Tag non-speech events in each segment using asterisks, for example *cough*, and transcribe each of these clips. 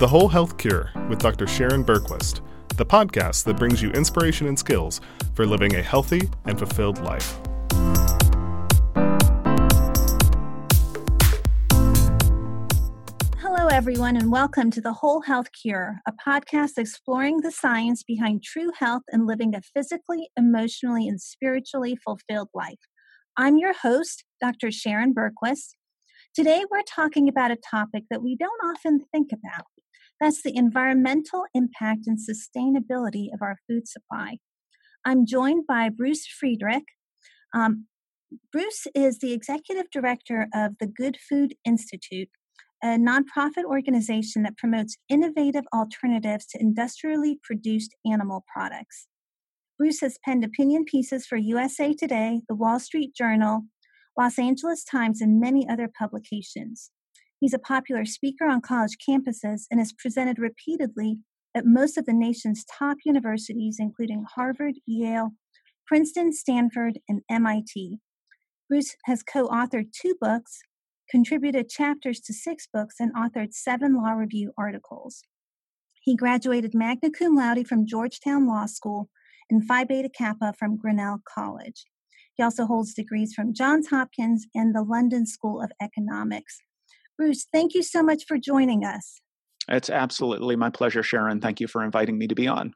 The Whole Health Cure with Dr. Sharon Bergquist, the podcast that brings you inspiration and skills for living a healthy and fulfilled life. Hello, everyone, and welcome to The Whole Health Cure, a podcast exploring the science behind true health and living a physically, emotionally, and spiritually fulfilled life. I'm your host, Dr. Sharon Bergquist. Today, we're talking about a topic that we don't often think about that's the environmental impact and sustainability of our food supply. I'm joined by Bruce Friedrich. Um, Bruce is the executive director of the Good Food Institute, a nonprofit organization that promotes innovative alternatives to industrially produced animal products. Bruce has penned opinion pieces for USA Today, The Wall Street Journal, Los Angeles Times, and many other publications. He's a popular speaker on college campuses and has presented repeatedly at most of the nation's top universities, including Harvard, Yale, Princeton, Stanford, and MIT. Bruce has co authored two books, contributed chapters to six books, and authored seven law review articles. He graduated magna cum laude from Georgetown Law School and Phi Beta Kappa from Grinnell College. He also holds degrees from Johns Hopkins and the London School of Economics. Bruce, thank you so much for joining us. It's absolutely my pleasure, Sharon. Thank you for inviting me to be on.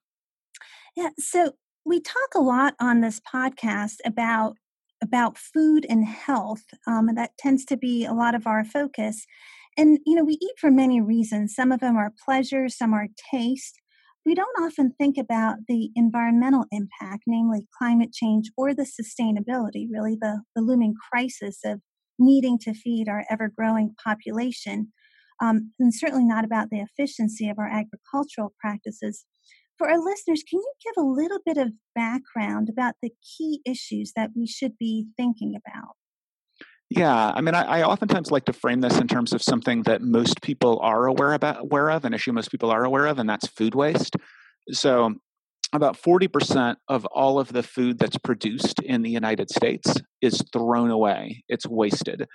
Yeah, so we talk a lot on this podcast about about food and health. Um, that tends to be a lot of our focus. And you know, we eat for many reasons. Some of them are pleasure, some are taste. We don't often think about the environmental impact, namely climate change or the sustainability, really the, the looming crisis of needing to feed our ever growing population, um, and certainly not about the efficiency of our agricultural practices. For our listeners, can you give a little bit of background about the key issues that we should be thinking about? Yeah, I mean, I, I, oftentimes like to frame this in terms of something that most people are aware about, aware of, an issue most people are aware of, and that's food waste. So, about 40% of all of the food that's produced in the United States is thrown away. It's wasted.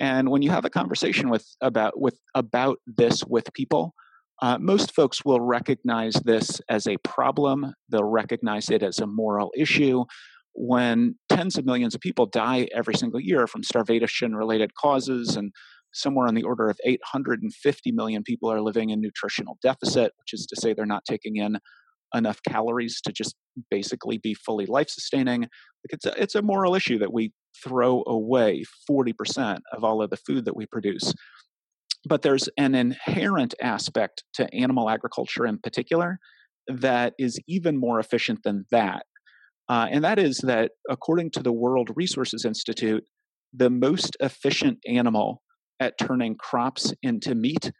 And when you have a conversation with about with about this with people, uh, most folks will recognize this as a problem. They'll recognize it as a moral issue. When tens of millions of people die every single year from starvation related causes, and somewhere on the order of 850 million people are living in nutritional deficit, which is to say they're not taking in enough calories to just basically be fully life sustaining. Like it's a, it's a moral issue that we throw away 40% of all of the food that we produce. But there's an inherent aspect to animal agriculture in particular that is even more efficient than that. Uh, and that is that, according to the World Resources Institute, the most efficient animal at turning crops into meat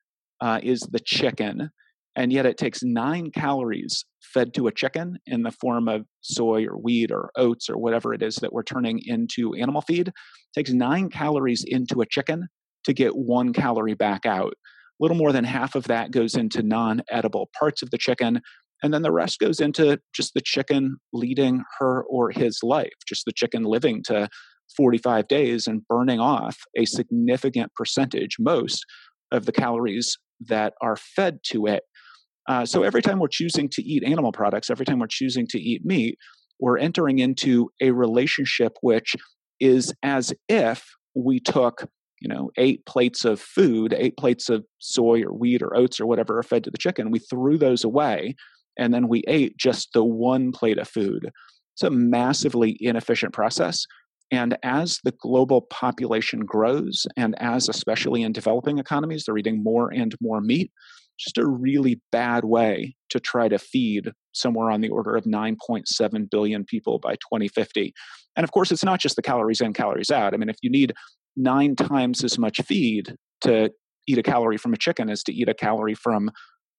uh, is the chicken and yet it takes nine calories fed to a chicken in the form of soy or wheat or oats or whatever it is that we're turning into animal feed it takes nine calories into a chicken to get one calorie back out. A little more than half of that goes into non-edible parts of the chicken and then the rest goes into just the chicken leading her or his life just the chicken living to 45 days and burning off a significant percentage most of the calories that are fed to it uh, so every time we're choosing to eat animal products, every time we're choosing to eat meat, we're entering into a relationship which is as if we took you know eight plates of food eight plates of soy or wheat or oats or whatever are fed to the chicken. We threw those away and then we ate just the one plate of food. It's a massively inefficient process and as the global population grows and as especially in developing economies they're eating more and more meat just a really bad way to try to feed somewhere on the order of 9.7 billion people by 2050. And of course, it's not just the calories in, calories out. I mean, if you need nine times as much feed to eat a calorie from a chicken as to eat a calorie from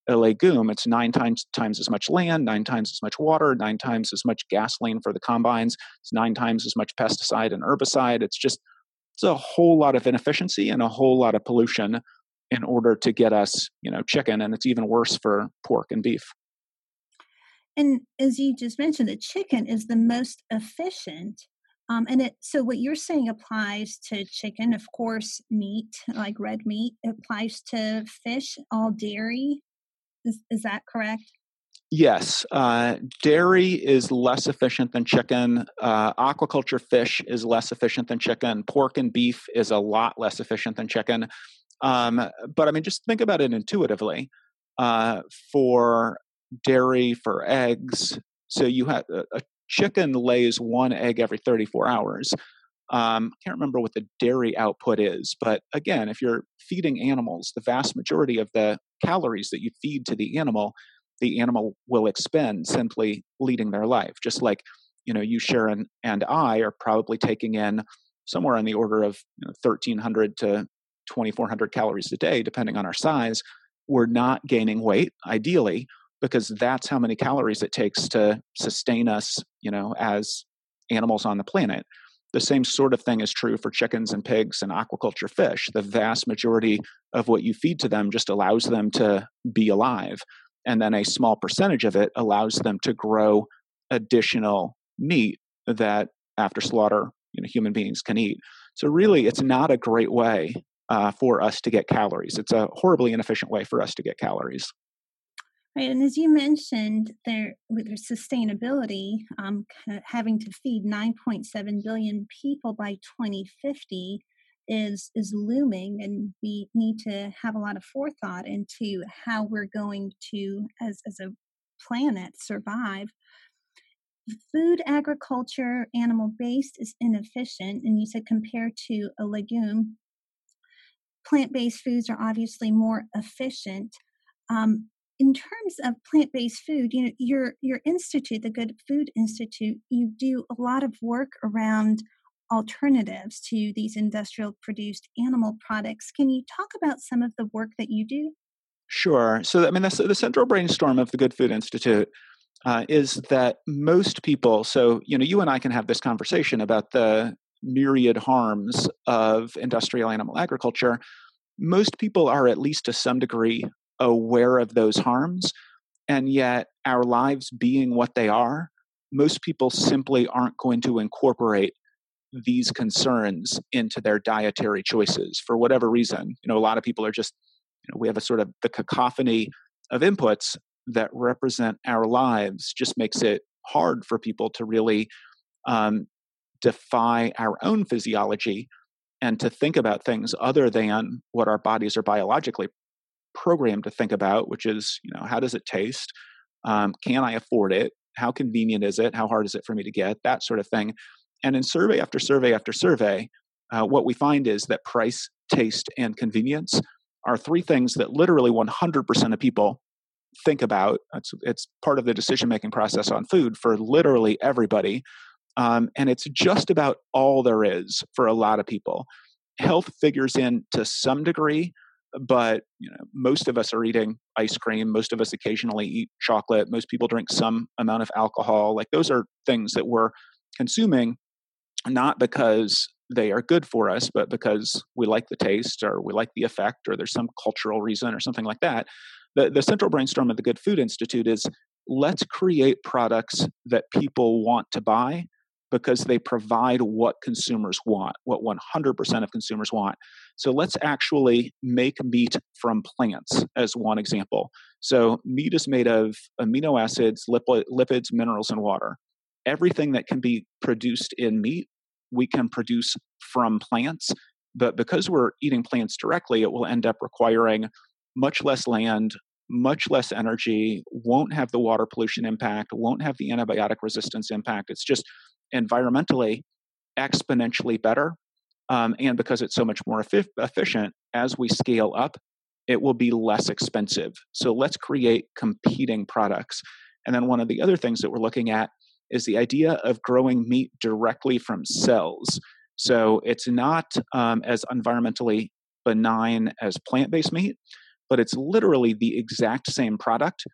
a legume, it's nine times times as much land, nine times as much water, nine times as much gasoline for the combines, it's nine times as much pesticide and herbicide. It's just it's a whole lot of inefficiency and a whole lot of pollution in order to get us, you know, chicken, and it's even worse for pork and beef. And as you just mentioned, the chicken is the most efficient. Um, and it so what you're saying applies to chicken, of course, meat like red meat. Applies to fish, all dairy. Is is that correct? Yes, uh, dairy is less efficient than chicken. Uh, aquaculture fish is less efficient than chicken. Pork and beef is a lot less efficient than chicken. Um, but I mean, just think about it intuitively. Uh, for dairy, for eggs, so you have a, a chicken lays one egg every 34 hours. Um, I can't remember what the dairy output is, but again, if you're feeding animals, the vast majority of the calories that you feed to the animal, the animal will expend simply leading their life. Just like you know, you Sharon and I are probably taking in somewhere in the order of you know, 1,300 to 2,400 calories a day, depending on our size. We're not gaining weight, ideally, because that's how many calories it takes to sustain us, you know, as animals on the planet. The same sort of thing is true for chickens and pigs and aquaculture fish. The vast majority of what you feed to them just allows them to be alive. And then a small percentage of it allows them to grow additional meat that after slaughter, you know, human beings can eat. So really, it's not a great way uh, for us to get calories. It's a horribly inefficient way for us to get calories. Right, and as you mentioned, there with their sustainability, um, having to feed 9.7 billion people by 2050 is is looming, and we need to have a lot of forethought into how we're going to, as as a planet, survive. Food agriculture, animal based, is inefficient, and you said compared to a legume, plant based foods are obviously more efficient. Um, in terms of plant-based food, you know, your your institute, the Good Food Institute, you do a lot of work around alternatives to these industrial produced animal products. Can you talk about some of the work that you do? Sure. So, I mean, the, the central brainstorm of the Good Food Institute uh, is that most people, so, you know, you and I can have this conversation about the myriad harms of industrial animal agriculture. Most people are, at least to some degree, aware of those harms. And yet, our lives being what they are, most people simply aren't going to incorporate these concerns into their dietary choices for whatever reason. You know, a lot of people are just, you know, we have a sort of the cacophony of inputs that represent our lives just makes it hard for people to really um, defy our own physiology and to think about things other than what our bodies are biologically programmed to think about, which is, you know, how does it taste? Um, can I afford it? How convenient is it? How hard is it for me to get? That sort of thing. And in survey after survey after survey, uh, what we find is that price, taste, and convenience are three things that literally 100% of people think about. It's, it's part of the decision making process on food for literally everybody. Um, and it's just about all there is for a lot of people. Health figures in to some degree, but you know most of us are eating ice cream most of us occasionally eat chocolate most people drink some amount of alcohol like those are things that we're consuming not because they are good for us but because we like the taste or we like the effect or there's some cultural reason or something like that the, the central brainstorm of the good food institute is let's create products that people want to buy because they provide what consumers want, what 100% of consumers want. So let's actually make meat from plants as one example. So meat is made of amino acids, lipids, minerals, and water. Everything that can be produced in meat, we can produce from plants. But because we're eating plants directly, it will end up requiring much less land, much less energy, won't have the water pollution impact, won't have the antibiotic resistance impact. It's just environmentally exponentially better. Um, and because it's so much more efficient, as we scale up, it will be less expensive. So let's create competing products. And then one of the other things that we're looking at is the idea of growing meat directly from cells. So it's not um, as environmentally benign as plant based meat, but it's literally the exact same product.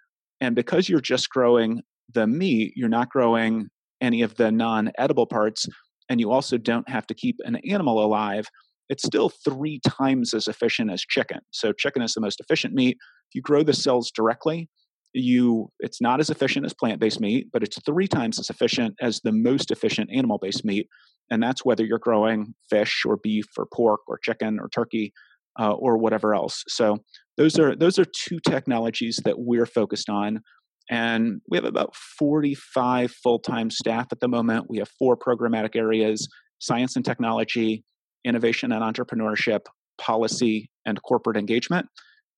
And because you're just growing the meat, you're not growing any of the non edible parts, and you also don't have to keep an animal alive, it's still three times as efficient as chicken. So, chicken is the most efficient meat. If you grow the cells directly, you it's not as efficient as plant-based meat but it's three times as efficient as the most efficient animal-based meat And that's whether you're growing fish or beef or pork or chicken or turkey uh, or whatever else. So those are those are two technologies that we're focused on. And we have about 45 full time staff at the moment. We have four programmatic areas science and technology, innovation and entrepreneurship, policy, and corporate engagement.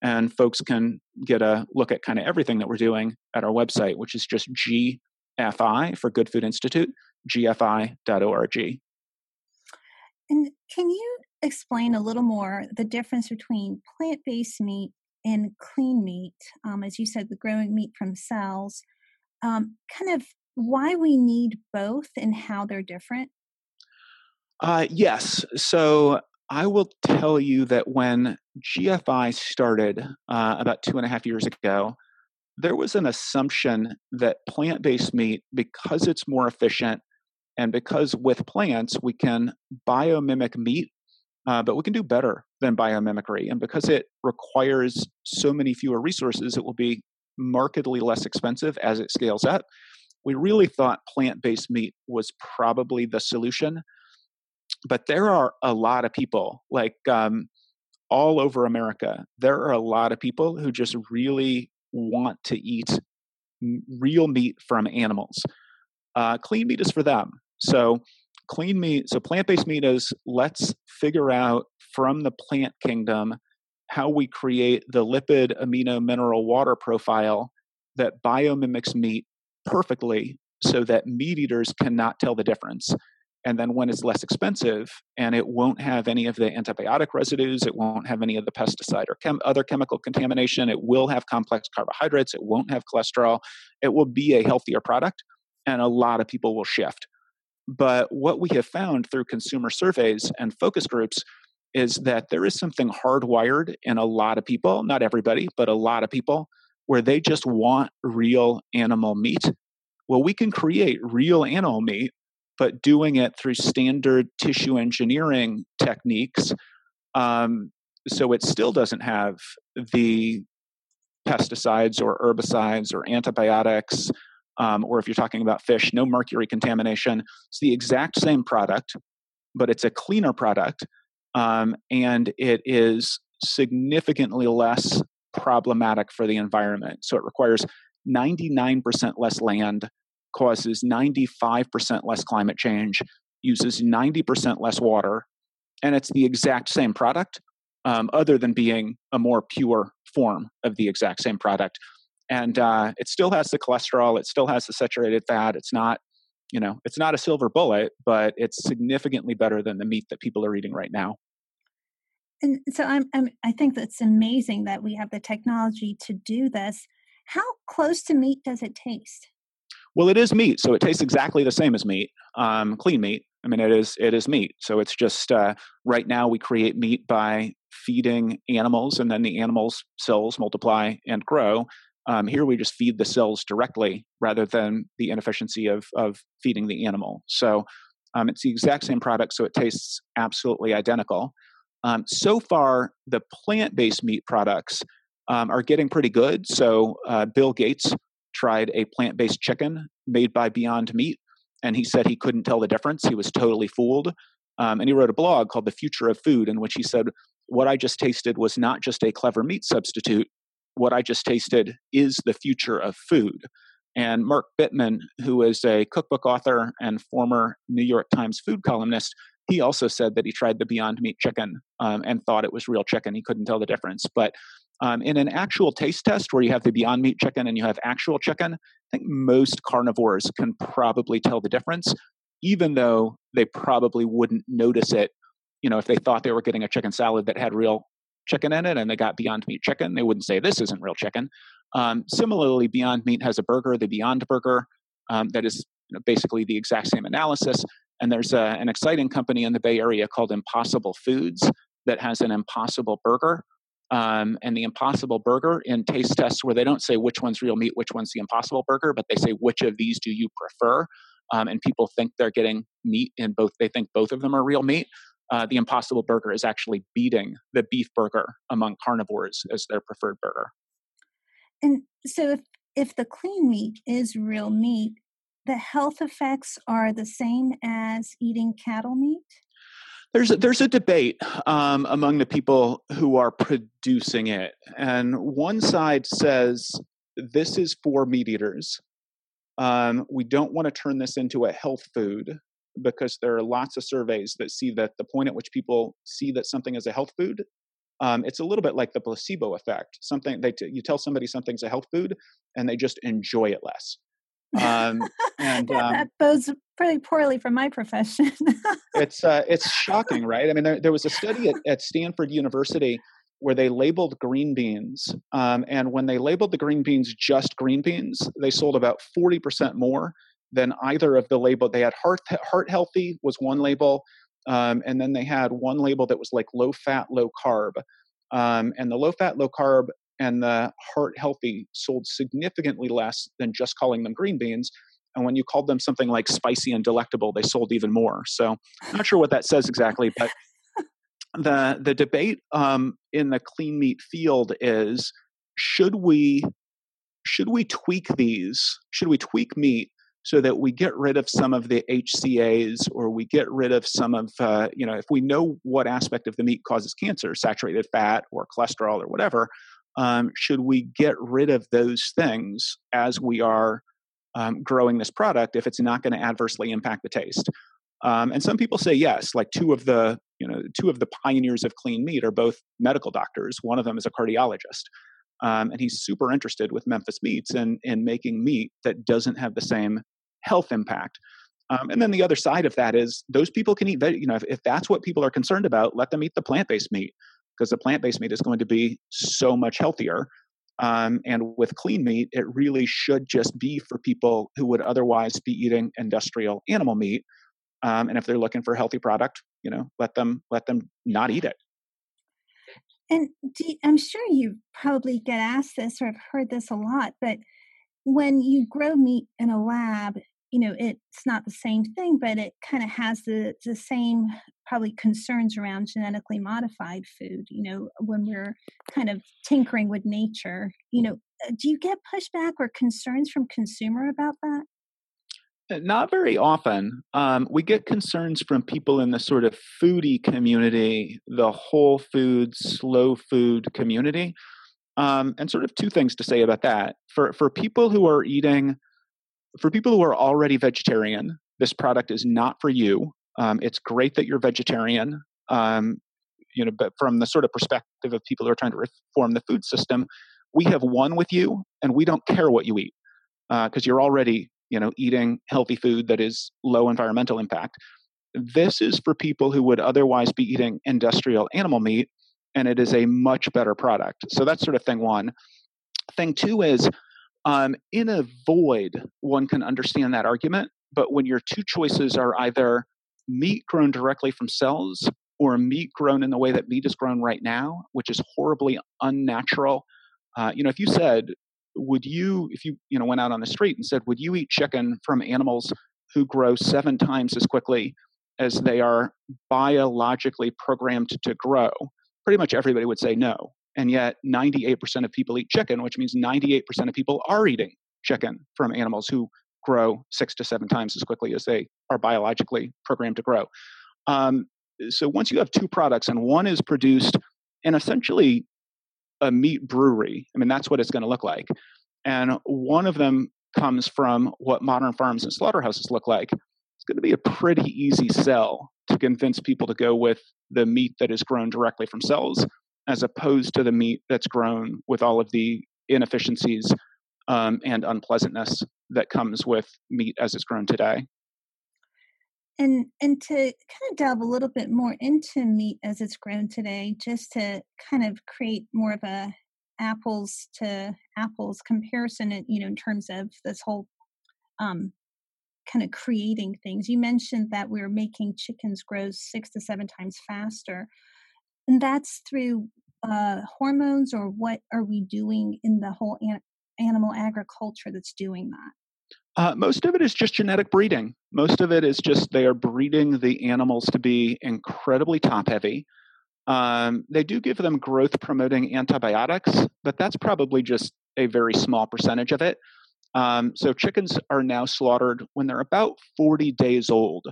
And folks can get a look at kind of everything that we're doing at our website, which is just GFI for Good Food Institute, gfi.org. And can you explain a little more the difference between plant based meat and clean meat? Um, as you said, the growing meat from cells. Um, kind of why we need both and how they're different? Uh, yes. So I will tell you that when GFI started uh, about two and a half years ago, there was an assumption that plant based meat, because it's more efficient and because with plants we can biomimic meat, uh, but we can do better than biomimicry. And because it requires so many fewer resources, it will be markedly less expensive as it scales up. We really thought plant based meat was probably the solution but there are a lot of people like um, all over america there are a lot of people who just really want to eat real meat from animals uh, clean meat is for them so clean meat so plant-based meat is let's figure out from the plant kingdom how we create the lipid amino mineral water profile that biomimics meat perfectly so that meat eaters cannot tell the difference. And then when it's less expensive and it won't have any of the antibiotic residues it won't have any of the pesticide or chem- other chemical contamination it will have complex carbohydrates it won't have cholesterol it will be a healthier product and a lot of people will shift. But what we have found through consumer surveys and focus groups is that there is something hardwired in a lot of people not everybody but a lot of people where they just want real animal meat well we can create real animal meat but doing it through standard tissue engineering techniques. Um, so it still doesn't have the pesticides or herbicides or antibiotics, um, or if you're talking about fish, no mercury contamination. It's the exact same product, but it's a cleaner product, um, and it is significantly less problematic for the environment. So it requires 99% less land causes 95% less climate change, uses 90% less water, and it's the exact same product, um, other than being a more pure form of the exact same product. And uh, it still has the cholesterol, it still has the saturated fat. It's not, you know, it's not a silver bullet, but it's significantly better than the meat that people are eating right now. And so I'm, I'm I think that's amazing that we have the technology to do this. How close to meat does it taste? Well, it is meat, so it tastes exactly the same as meat, um, clean meat. I mean, it is it is meat. So it's just uh, right now we create meat by feeding animals, and then the animals' cells multiply and grow. Um, here we just feed the cells directly rather than the inefficiency of of feeding the animal. So um, it's the exact same product, so it tastes absolutely identical. Um, so far, the plant based meat products um, are getting pretty good. So uh, Bill Gates tried a plant based chicken made by Beyond Meat, and he said he couldn't tell the difference. He was totally fooled. Um, and he wrote a blog called The Future of Food, in which he said, What I just tasted was not just a clever meat substitute. What I just tasted is the future of food. And Mark Bittman, who is a cookbook author and former New York Times food columnist, he also said that he tried the Beyond Meat chicken um, and thought it was real chicken. He couldn't tell the difference. But um, in an actual taste test where you have the Beyond Meat chicken and you have actual chicken, I think most carnivores can probably tell the difference, even though they probably wouldn't notice it. You know, if they thought they were getting a chicken salad that had real chicken in it and they got Beyond Meat chicken, they wouldn't say this isn't real chicken. Um, similarly, Beyond Meat has a burger, the Beyond Burger, um, that is you know, basically the exact same analysis. And there's a, an exciting company in the Bay Area called Impossible Foods that has an Impossible Burger um, and the Impossible Burger in taste tests where they don't say which one's real meat, which one's the Impossible Burger, but they say which of these do you prefer. Um, and people think they're getting meat in both. They think both of them are real meat. Uh, the Impossible Burger is actually beating the beef burger among carnivores as their preferred burger. And so, if if the clean meat is real meat, the health effects are the same as eating cattle meat? There's a, there's a debate um, among the people who are producing it, and one side says this is for meat eaters. Um, we don't want to turn this into a health food because there are lots of surveys that see that the point at which people see that something is a health food um, it's a little bit like the placebo effect. Something they t- you tell somebody something's a health food, and they just enjoy it less. Um, and *laughs* um, that bodes pretty poorly for my profession. it's uh, it's *laughs* shocking, right? I mean, there, there was a study at, at Stanford University where they labeled green beans, um, and when they labeled the green beans just green beans, they sold about forty percent more than either of the label. They had heart heart healthy was one label, um, and then they had one label that was like low fat, low carb. Um, and the low fat, low carb and the heart healthy sold significantly less than just calling them green beans. And when you called them something like spicy and delectable, they sold even more. So I'm not sure what that says exactly, but *laughs* the the debate um, in the clean meat field is should we should we tweak these? Should we tweak meat so that we get rid of some of the HCAs or we get rid of some of, uh, you know, if we know what aspect of the meat causes cancer, saturated fat or cholesterol or whatever, um, should we get rid of those things as we are um, growing this product if it's not going to adversely impact the taste? Um, and some people say yes. Like two of the, you know, two of the pioneers of clean meat are both medical doctors. One of them is a cardiologist. Um, and he's super interested with Memphis Meats and in, in making meat that doesn't have the same health impact. Um, and then the other side of that is those people can eat, you know, if, if that's what people are concerned about, let them eat the plant based meat because the plant based meat is going to be so much healthier. Um, and with clean meat, it really should just be for people who would otherwise be eating industrial animal meat. Um, and if they're looking for a healthy product, you know, let them let them not eat it. And you, I'm sure you probably get asked this or have heard this a lot, but when you grow meat in a lab, you know it's not the same thing but it kind of has the the same probably concerns around genetically modified food you know when we're kind of tinkering with nature you know uh, do you get pushback or concerns from consumer about that not very often. Um, we get concerns from people in the sort of foodie community, the whole food, slow food community. Um, and sort of two things to say about that. For for people who are eating for people who are already vegetarian, this product is not for you. Um, it's great that you're vegetarian. Um, you know, but from the sort of perspective of people who are trying to reform the food system, we have won with you, and we don't care what you eat because uh, you're already, you know, eating healthy food that is low environmental impact. This is for people who would otherwise be eating industrial animal meat, and it is a much better product. So that's sort of thing one. Thing two is um, in a void, one can understand that argument, but when your two choices are either meat grown directly from cells or meat grown in the way that meat is grown right now, which is horribly unnatural. Uh, you know, if you said, would you, if you, you know, went out on the street and said, would you eat chicken from animals who grow seven times as quickly as they are biologically programmed to grow? Pretty much everybody would say no. And yet, 98% of people eat chicken, which means 98% of people are eating chicken from animals who grow six to seven times as quickly as they are biologically programmed to grow. Um, so once you have two products and one is produced in essentially a meat brewery, I mean, that's what it's going to look like. And one of them comes from what modern farms and slaughterhouses look like. It's going to be a pretty easy sell to convince people to go with the meat that is grown directly from cells as opposed to the meat that's grown with all of the inefficiencies um, and unpleasantness that comes with meat as it's grown today. And and to kind of delve a little bit more into meat as it's grown today, just to kind of create more of a apples to apples comparison, you know, in terms of this whole um, kind of creating things. You mentioned that we we're making chickens grow six to seven times faster. And that's through uh, hormones, or what are we doing in the whole an- animal agriculture that's doing that? Uh, most of it is just genetic breeding. Most of it is just they are breeding the animals to be incredibly top heavy. Um, they do give them growth promoting antibiotics, but that's probably just a very small percentage of it. Um, so chickens are now slaughtered when they're about 40 days old.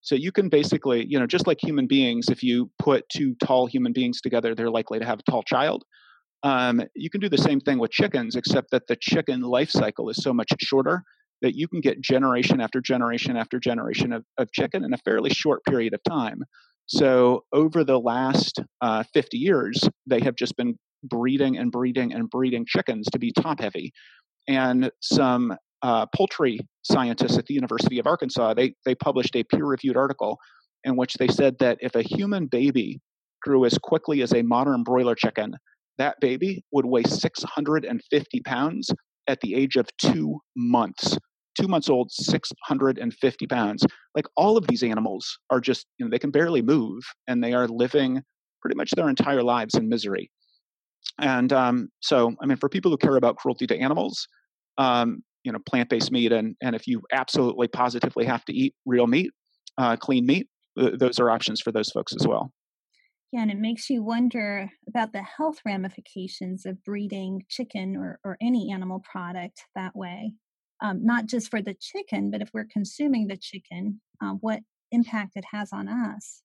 So you can basically, you know, just like human beings, if you put two tall human beings together, they're likely to have a tall child. Um, you can do the same thing with chickens, except that the chicken life cycle is so much shorter that you can get generation after generation after generation of, of chicken in a fairly short period of time. So over the last uh, 50 years, they have just been breeding and breeding and breeding chickens to be top heavy. And some uh, poultry scientists at the University of Arkansas, they, they published a peer reviewed article in which they said that if a human baby grew as quickly as a modern broiler chicken, that baby would weigh 650 pounds at the age of two months. Two months old, 650 pounds. Like all of these animals are just, you know, they can barely move and they are living pretty much their entire lives in misery. And um, so, I mean, for people who care about cruelty to animals, um, you know, plant-based meat, and and if you absolutely positively have to eat real meat, uh, clean meat, th- those are options for those folks as well. Yeah, and it makes you wonder about the health ramifications of breeding chicken or, or any animal product that way. Um, not just for the chicken, but if we're consuming the chicken, uh, what impact it has on us.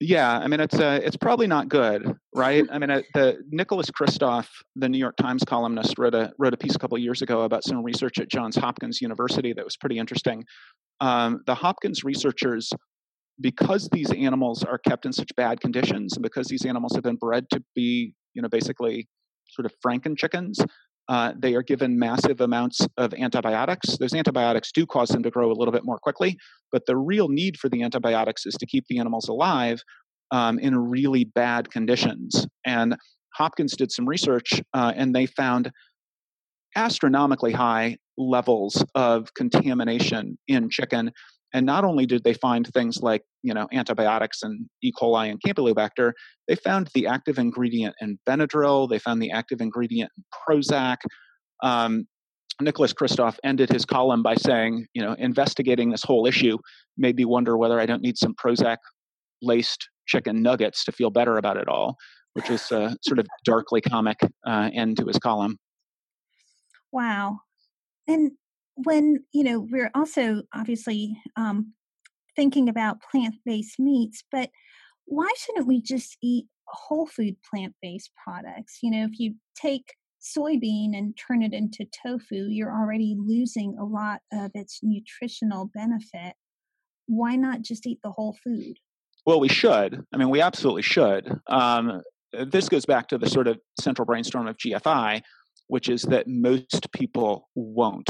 Yeah, I mean it's uh, it's probably not good, right? I mean, uh, the Nicholas Kristof, the New York Times columnist, wrote a wrote a piece a couple years ago about some research at Johns Hopkins University that was pretty interesting. Um, the Hopkins researchers, because these animals are kept in such bad conditions, and because these animals have been bred to be, you know, basically sort of Franken chickens, uh, they are given massive amounts of antibiotics. Those antibiotics do cause them to grow a little bit more quickly, but the real need for the antibiotics is to keep the animals alive um, in really bad conditions. And Hopkins did some research uh, and they found astronomically high levels of contamination in chicken and not only did they find things like, you know, antibiotics and E. coli and Campylobacter, they found the active ingredient in Benadryl. They found the active ingredient in Prozac. Um, Nicholas Kristof ended his column by saying, you know, investigating this whole issue made me wonder whether I don't need some Prozac laced chicken nuggets to feel better about it all, which is a sort of darkly comic uh, end to his column. Wow. And when you know we're also obviously um, thinking about plant-based meats but why shouldn't we just eat whole food plant-based products? You know if you take soybean and turn it into tofu you're already losing a lot of its nutritional benefit. Why not just eat the whole food? Well we should. I mean we absolutely should. Um, this goes back to the sort of central brainstorm of gfi which is that most people won't.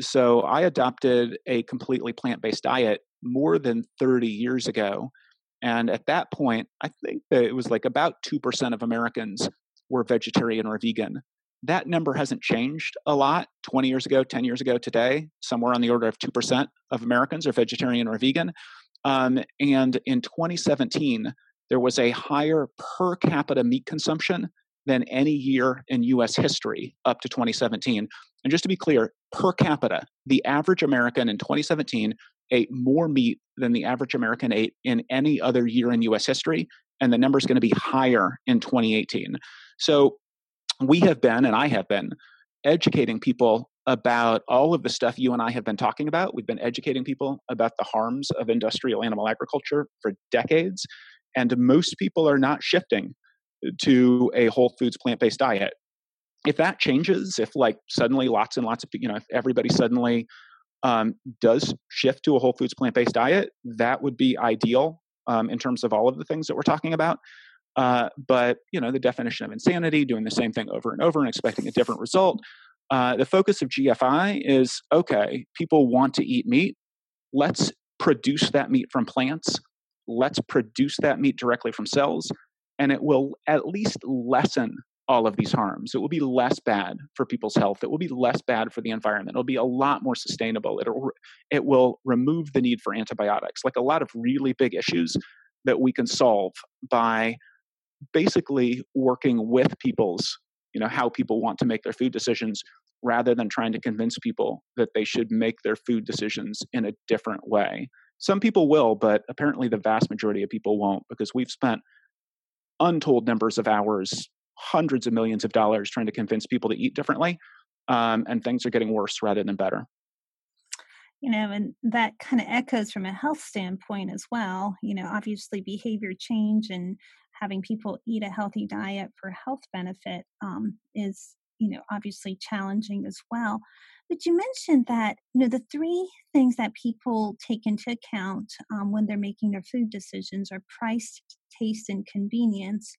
So I adopted a completely plant based diet more than 30 years ago. And at that point, I think that it was like about 2% of Americans were vegetarian or vegan. That number hasn't changed a lot 20 years ago, 10 years ago, today, somewhere on the order of 2% of Americans are vegetarian or vegan. Um, and in 2017, there was a higher per capita meat consumption than any year in US history up to 2017. And just to be clear, per capita, the average American in 2017 ate more meat than the average American ate in any other year in US history. And the number is going to be higher in 2018. So we have been, and I have been, educating people about all of the stuff you and I have been talking about. We've been educating people about the harms of industrial animal agriculture for decades. And most people are not shifting to a whole foods plant based diet. If that changes, if like suddenly lots and lots of you know, if everybody suddenly um, does shift to a whole foods plant based diet, that would be ideal um, in terms of all of the things that we're talking about. Uh, but you know, the definition of insanity, doing the same thing over and over and expecting a different result. Uh, the focus of GFI is okay. People want to eat meat. Let's produce that meat from plants. Let's produce that meat directly from cells and it will at least lessen all of these harms. It will be less bad for people's health. It will be less bad for the environment. It'll be a lot more sustainable. It'll, it will remove the need for antibiotics, like a lot of really big issues that we can solve by basically working with people's, you know, how people want to make their food decisions rather than trying to convince people that they should make their food decisions in a different way. Some people will, but apparently the vast majority of people won't because we've spent untold numbers of hours, hundreds of millions of dollars trying to convince people to eat differently. um, and things are getting worse rather than better you know and that kind of echoes from a health standpoint as well you know obviously behavior change and having people eat a healthy diet for health benefit um, is you know obviously challenging as well but you mentioned that you know the three things that people take into account um, when they're making their food decisions are price taste and convenience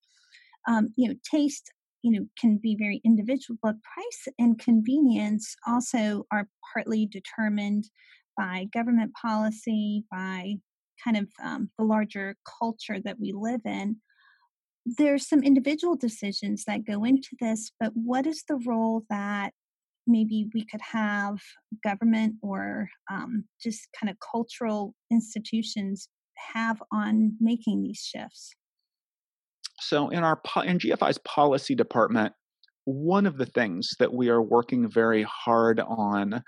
um, you know taste you know can be very individual but price and convenience also are partly determined by government policy by kind of um, the larger culture that we live in. There's some individual decisions that go into this but what is the role that maybe we could have government or um, just kind of cultural institutions have on making these shifts so in our in GFI's policy department, one of the things that we are working very hard on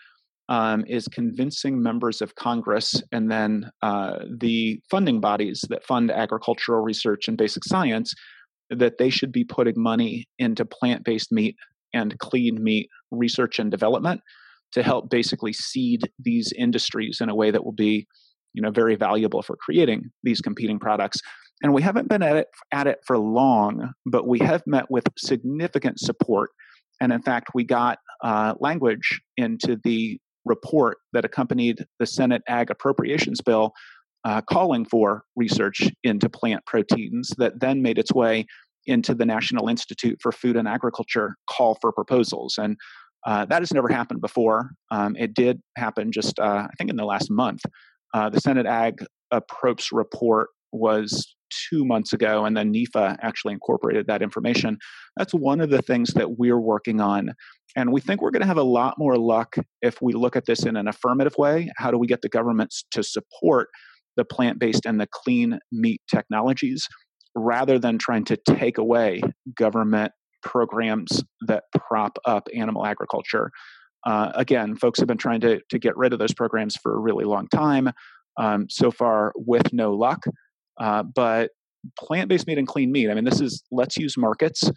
um, is convincing members of Congress and then uh, the funding bodies that fund agricultural research and basic science that they should be putting money into plant based meat and clean meat research and development to help basically seed these industries in a way that will be you know very valuable for creating these competing products and we haven't been at it, at it for long, but we have met with significant support. And in fact, we got uh, language into the report that accompanied the Senate Ag Appropriations Bill uh, calling for research into plant proteins that then made its way into the National Institute for Food and Agriculture call for proposals. And uh, that has never happened before. Um, it did happen just, uh, I think, in the last month. Uh, the Senate Ag Approps report was two months ago, and then NIFA actually incorporated that information. That's one of the things that we're working on. And we think we're going to have a lot more luck if we look at this in an affirmative way. How do we get the governments to support the plant based and the clean meat technologies rather than trying to take away government programs that prop up animal agriculture? Uh, again, folks have been trying to, to get rid of those programs for a really long time. Um, so far, with no luck. Uh, but plant based meat and clean meat, I mean, this is let's use markets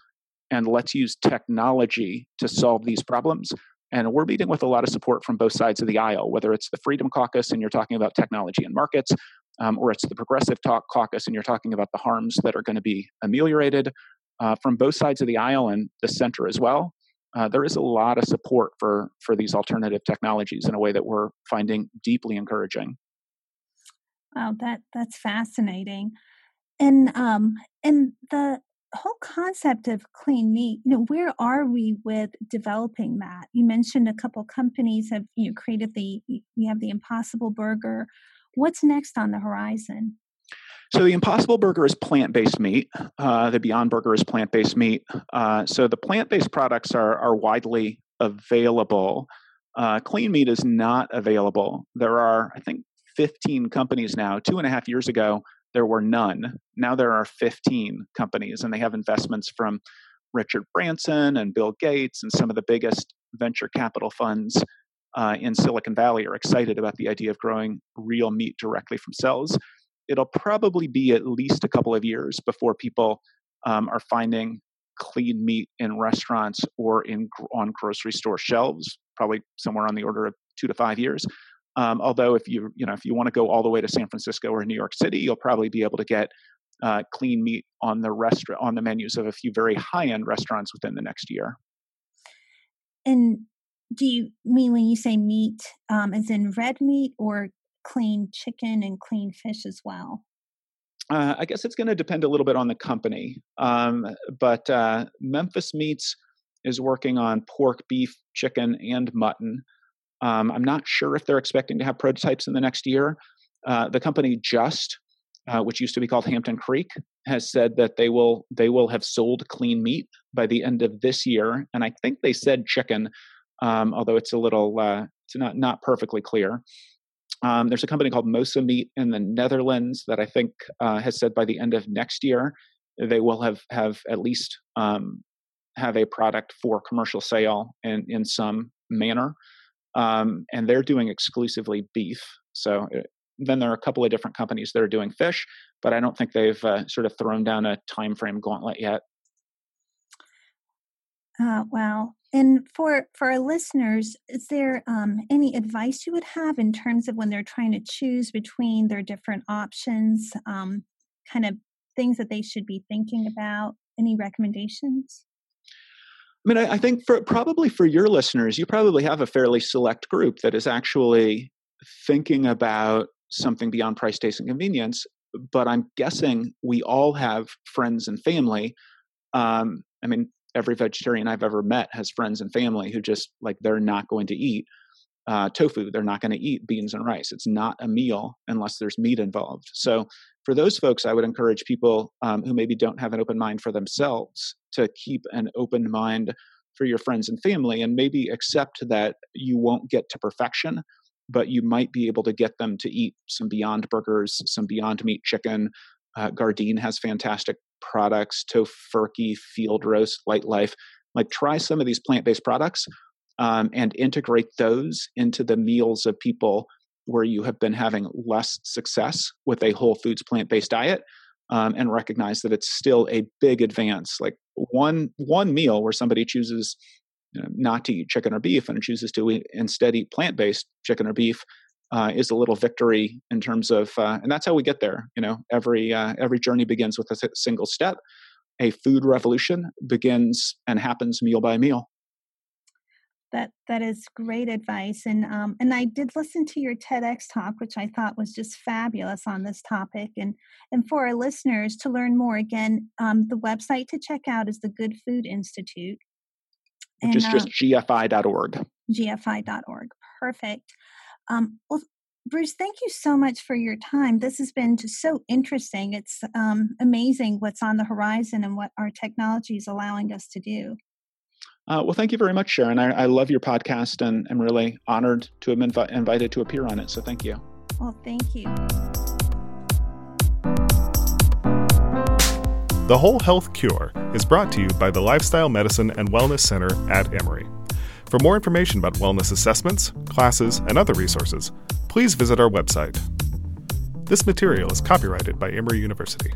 and let's use technology to solve these problems. And we're meeting with a lot of support from both sides of the aisle, whether it's the Freedom Caucus and you're talking about technology and markets, um, or it's the Progressive Talk Caucus and you're talking about the harms that are going to be ameliorated. Uh, from both sides of the aisle and the center as well, uh, there is a lot of support for for these alternative technologies in a way that we're finding deeply encouraging. Wow, that that's fascinating. And um and the whole concept of clean meat, you know, where are we with developing that? You mentioned a couple companies have you know, created the you have the Impossible Burger. What's next on the horizon? So the Impossible Burger is plant-based meat. Uh, the Beyond Burger is plant-based meat. Uh, so the plant-based products are are widely available. Uh, clean meat is not available. There are, I think, 15 companies now. Two and a half years ago, there were none. Now there are 15 companies, and they have investments from Richard Branson and Bill Gates and some of the biggest venture capital funds uh, in Silicon Valley are excited about the idea of growing real meat directly from cells. It'll probably be at least a couple of years before people um, are finding clean meat in restaurants or in on grocery store shelves. Probably somewhere on the order of two to five years. Um, although if you you know if you want to go all the way to San Francisco or New York City, you'll probably be able to get uh, clean meat on the restaurant on the menus of a few very high end restaurants within the next year. And do you mean when you say meat, um, as in red meat or clean chicken and clean fish as well? Uh, I guess it's going to depend a little bit on the company. Um, but uh, Memphis Meats is working on pork, beef, chicken, and mutton. Um, I'm not sure if they're expecting to have prototypes in the next year. Uh, the company Just, uh, which used to be called Hampton Creek, has said that they will they will have sold clean meat by the end of this year, and I think they said chicken, um, although it's a little uh, it's not not perfectly clear. Um, there's a company called Mosa Meat in the Netherlands that I think uh, has said by the end of next year they will have have at least um, have a product for commercial sale in in some manner um, and they're doing exclusively beef. So uh, then there are a couple of different companies that are doing fish, but I don't think they've uh, sort of thrown down a time frame gauntlet yet. Uh, wow. And for for our listeners, is there um, any advice you would have in terms of when they're trying to choose between their different options, um, kind of things that they should be thinking about? Any recommendations? I mean, I, I think for probably for your listeners, you probably have a fairly select group that is actually thinking about something beyond price, taste, and convenience. But I'm guessing we all have friends and family. Um, I mean, every vegetarian I've ever met has friends and family who just like they're not going to eat uh, tofu. They're not going to eat beans and rice. It's not a meal unless there's meat involved. So for those folks, I would encourage people um, who maybe don't have an open mind for themselves to keep an open mind for your friends and family and maybe accept that you won't get to perfection but you might be able to get them to eat some beyond burgers some beyond meat chicken uh, gardein has fantastic products, Tofurky, Field Roast, Lightlife. Like try some of these plant-based products um, and integrate those into the meals of people where you have been having less success with a whole foods plant-based diet um, and recognize that it's still a big advance like one one meal where somebody chooses you know, not to eat chicken or beef and chooses to eat, instead eat plant-based chicken or beef uh, is a little victory in terms of, uh, and that's how we get there. You know, every uh, every journey begins with a single step. A food revolution begins and happens meal by meal. That that is great advice, and um, and I did listen to your TEDx talk, which I thought was just fabulous on this topic. And and for our listeners to learn more, again, um, the website to check out is the Good Food Institute, which and, is just uh, gfi.org. gfi.org. Perfect. Um, well, Bruce, thank you so much for your time. This has been just so interesting. It's um, amazing what's on the horizon and what our technology is allowing us to do. Uh, well, thank you very much, Sharon. I, I love your podcast and I'm really honored to have been invi- invited to appear on it. So thank you. Well, thank you. The Whole Health Cure is brought to you by the Lifestyle Medicine and Wellness Center at Emory. For more information about wellness assessments, classes, and other resources, please visit our website. This material is copyrighted by Emory University.